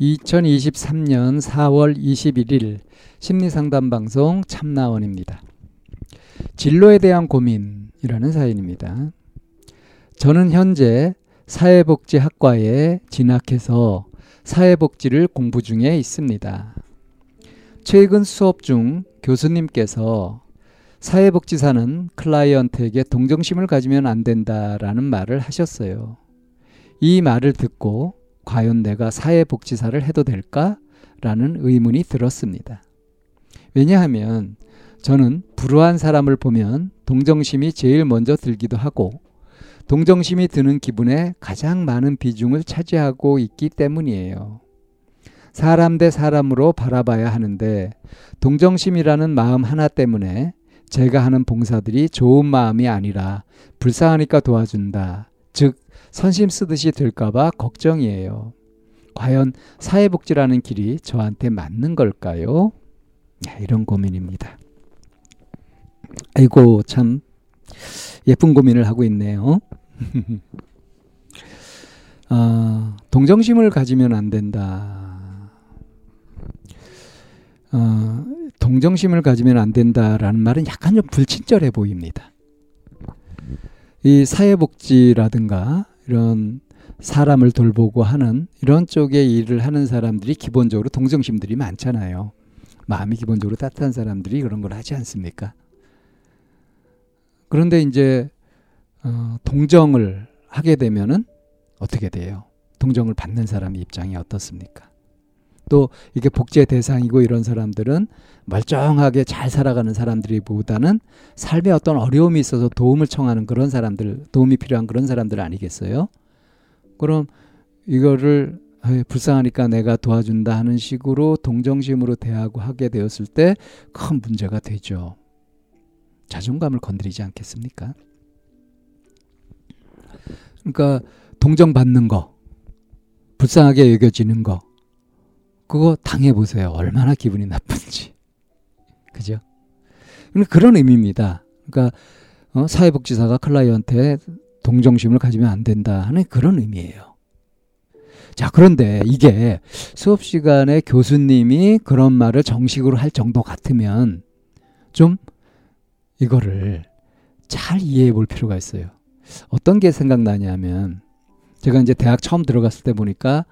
2023년 4월 21일 심리상담 방송 참나원입니다. 진로에 대한 고민이라는 사연입니다. 저는 현재 사회복지학과에 진학해서 사회복지를 공부 중에 있습니다. 최근 수업 중 교수님께서 사회복지사는 클라이언트에게 동정심을 가지면 안 된다라는 말을 하셨어요. 이 말을 듣고 과연 내가 사회복지사를 해도 될까? 라는 의문이 들었습니다. 왜냐하면 저는 불우한 사람을 보면 동정심이 제일 먼저 들기도 하고 동정심이 드는 기분에 가장 많은 비중을 차지하고 있기 때문이에요. 사람 대 사람으로 바라봐야 하는데 동정심이라는 마음 하나 때문에 제가 하는 봉사들이 좋은 마음이 아니라 불쌍하니까 도와준다. 즉 선심 쓰듯이 될까봐 걱정이에요. 과연 사회복지라는 길이 저한테 맞는 걸까요? 네, 이런 고민입니다. 아이고, 참, 예쁜 고민을 하고 있네요. 어, 동정심을 가지면 안 된다. 어, 동정심을 가지면 안 된다라는 말은 약간 좀 불친절해 보입니다. 이 사회복지라든가 이런 사람을 돌보고 하는 이런 쪽의 일을 하는 사람들이 기본적으로 동정심들이 많잖아요. 마음이 기본적으로 따뜻한 사람들이 그런 걸 하지 않습니까? 그런데 이제 어, 동정을 하게 되면은 어떻게 돼요? 동정을 받는 사람 입장이 어떻습니까? 또 이게 복제 대상이고 이런 사람들은 멀쩡하게 잘 살아가는 사람들이보다는 삶에 어떤 어려움이 있어서 도움을 청하는 그런 사람들, 도움이 필요한 그런 사람들 아니겠어요? 그럼 이거를 불쌍하니까 내가 도와준다 하는 식으로 동정심으로 대하고 하게 되었을 때 큰 문제가 되죠. 자존감을 건드리지 않겠습니까? 그러니까 동정받는 거, 불쌍하게 여겨지는 거, 그거 당해보세요. 얼마나 기분이 나쁜지. 그죠? 그런 의미입니다. 그러니까 어, 사회복지사가 클라이언트에 동정심을 가지면 안 된다 하는 그런 의미예요. 자, 그런데 이게 수업 시간에 교수님이 그런 말을 정식으로 할 정도 같으면 좀 이거를 잘 이해해 볼 필요가 있어요. 어떤 게 생각나냐면 제가 이제 대학 처음 들어갔을 때 보니까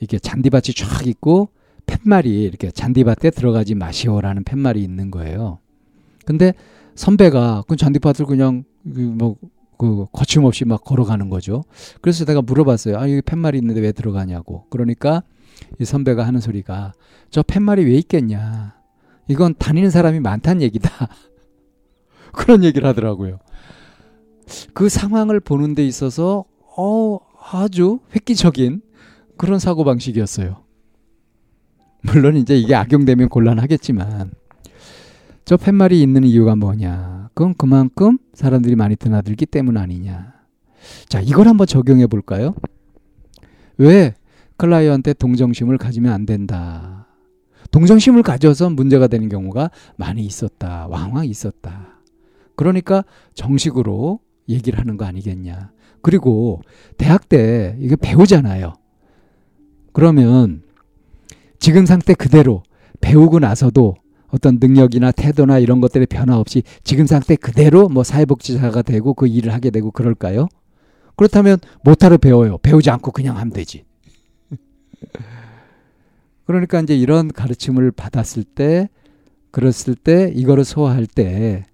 이게 잔디밭이 쫙 있고 팻말이 이렇게 잔디밭에 들어가지 마시오라는 팻말이 있는 거예요. 근데 선배가 그 잔디밭을 그냥 뭐 그 거침없이 막 걸어가는 거죠. 그래서 내가 물어봤어요. 아 여기 팻말이 있는데 왜 들어가냐고. 그러니까 이 선배가 하는 소리가 저 팻말이 왜 있겠냐. 이건 다니는 사람이 많다는 얘기다. 그런 얘기를 하더라고요. 그 상황을 보는 데 있어서 어 아주 획기적인 그런 사고 방식이었어요. 물론 이제 이게 악용되면 곤란하겠지만 저 팻말이 있는 이유가 뭐냐? 그건 그만큼 사람들이 많이 드나들기 때문 아니냐? 자, 이걸 한번 적용해 볼까요? 왜 클라이언트의 동정심을 가지면 안 된다? 동정심을 가져서 문제가 되는 경우가 많이 있었다. 왕왕 있었다. 그러니까 정식으로 얘기를 하는 거 아니겠냐. 그리고 대학 때 이게 배우잖아요. 그러면 지금 상태 그대로 배우고 나서도 어떤 능력이나 태도나 이런 것들의 변화 없이 지금 상태 그대로 뭐 사회복지사가 되고 그 일을 하게 되고 그럴까요? 그렇다면 못하러 배워요. 배우지 않고 그냥 하면 되지. 그러니까 이제 이런 가르침을 받았을 때, 그랬을 때, 이거를 소화할 때,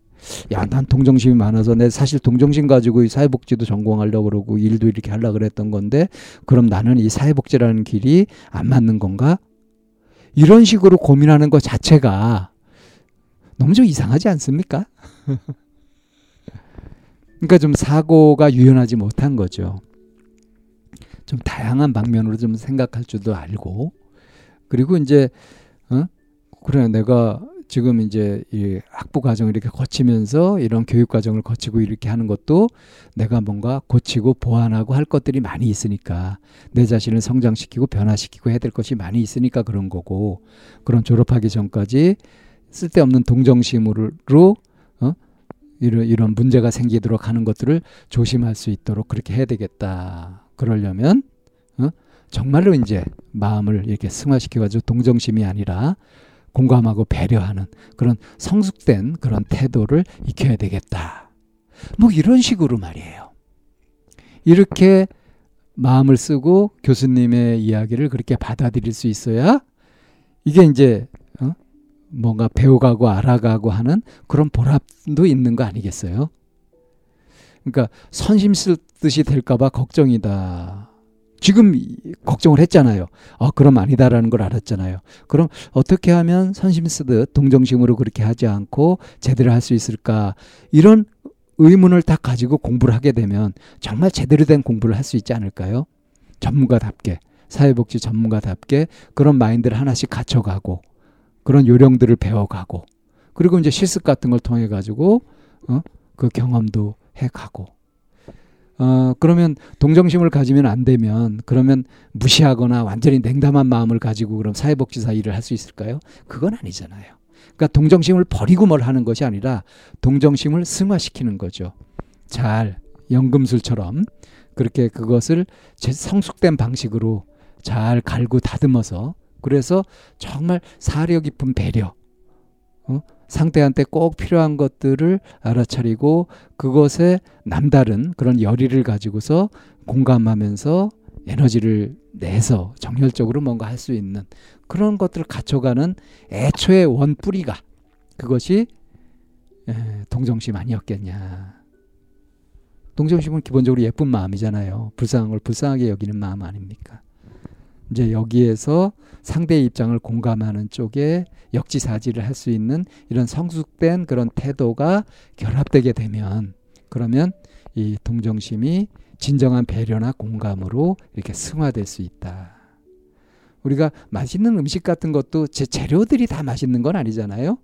야, 난 동정심이 많아서 내 사실 동정심 가지고 이 사회복지도 전공하려고 그러고 일도 이렇게 하려고 그랬던 건데, 그럼 나는 이 사회복지라는 길이 안 맞는 건가? 이런 식으로 고민하는 것 자체가 너무 좀 이상하지 않습니까? 그러니까 좀 사고가 유연하지 못한 거죠. 좀 다양한 방면으로 좀 생각할 줄도 알고 그리고 이제 어 그래 내가 지금 이제 이 학부 과정을 이렇게 거치면서 이런 교육 과정을 거치고 이렇게 하는 것도 내가 뭔가 고치고 보완하고 할 것들이 많이 있으니까 내 자신을 성장시키고 변화시키고 해야 될 것이 많이 있으니까 그런 거고. 그런 졸업하기 전까지 쓸데없는 동정심으로 어? 이런 이런 문제가 생기도록 하는 것들을 조심할 수 있도록 그렇게 해야 되겠다. 그러려면 어? 정말로 이제 마음을 이렇게 승화시켜 가지고 동정심이 아니라 공감하고 배려하는 그런 성숙된 그런 태도를 익혀야 되겠다. 뭐 이런 식으로 말이에요. 이렇게 마음을 쓰고 교수님의 이야기를 그렇게 받아들일 수 있어야 이게 이제 어? 뭔가 배워가고 알아가고 하는 그런 보람도 있는 거 아니겠어요? 그러니까 선심 쓸 듯이 될까봐 걱정이다. 지금 걱정을 했잖아요. 아, 그럼 아니다라는 걸 알았잖아요. 그럼 어떻게 하면 선심 쓰듯 동정심으로 그렇게 하지 않고 제대로 할 수 있을까? 이런 의문을 다 가지고 공부를 하게 되면 정말 제대로 된 공부를 할 수 있지 않을까요? 전문가답게, 사회복지 전문가답게 그런 마인드를 하나씩 갖춰가고 그런 요령들을 배워가고 그리고 이제 실습 같은 걸 통해 가지고 어? 그 경험도 해가고 어, 그러면 동정심을 가지면 안 되면 그러면 무시하거나 완전히 냉담한 마음을 가지고 그럼 사회복지사 일을 할 수 있을까요? 그건 아니잖아요. 그러니까 동정심을 버리고 뭘 하는 것이 아니라 동정심을 승화시키는 거죠. 잘 연금술처럼 그렇게 그것을 제 성숙된 방식으로 잘 갈고 다듬어서 그래서 정말 사려 깊은 배려 어? 상대한테 꼭 필요한 것들을 알아차리고 그것에 남다른 그런 열의를 가지고서 공감하면서 에너지를 내서 정열적으로 뭔가 할 수 있는 그런 것들을 갖춰가는 애초의 원 뿌리가 그것이 동정심 아니었겠냐. 동정심은 기본적으로 예쁜 마음이잖아요. 불쌍한 걸 불쌍하게 여기는 마음 아닙니까? 이제 여기에서 상대의 입장을 공감하는 쪽에 역지사지를 할 수 있는 이런 성숙된 그런 태도가 결합되게 되면 그러면 이 동정심이 진정한 배려나 공감으로 이렇게 승화될 수 있다. 우리가 맛있는 음식 같은 것도 제 재료들이 다 맛있는 건 아니잖아요.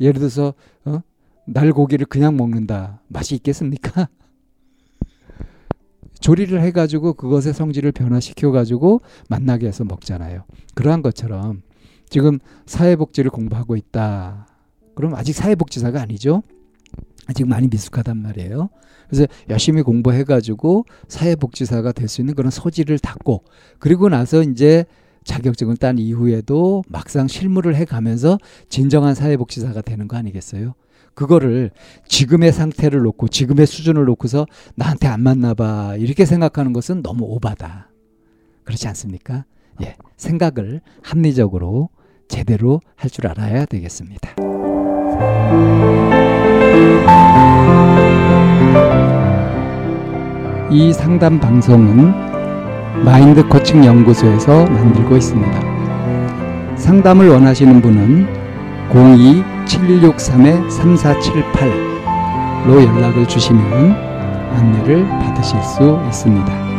예를 들어서 어? 날고기를 그냥 먹는다. 맛이 있겠습니까? 조리를 해가지고 그것의 성질을 변화시켜가지고 만나게 해서 먹잖아요. 그러한 것처럼 지금 사회복지를 공부하고 있다. 그럼 아직 사회복지사가 아니죠. 아직 많이 미숙하단 말이에요. 그래서 열심히 공부해가지고 사회복지사가 될 수 있는 그런 소질을 닦고 그리고 나서 이제 자격증을 딴 이후에도 막상 실무를 해가면서 진정한 사회복지사가 되는 거 아니겠어요? 그거를 지금의 상태를 놓고 지금의 수준을 놓고서 나한테 안 맞나 봐 이렇게 생각하는 것은 너무 오바다. 그렇지 않습니까? 예, 생각을 합리적으로 제대로 할 줄 알아야 되겠습니다. 이 상담 방송은 마인드 코칭 연구소에서 만들고 있습니다. 상담을 원하시는 분은 02-763-3478로 연락을 주시면 안내를 받으실 수 있습니다.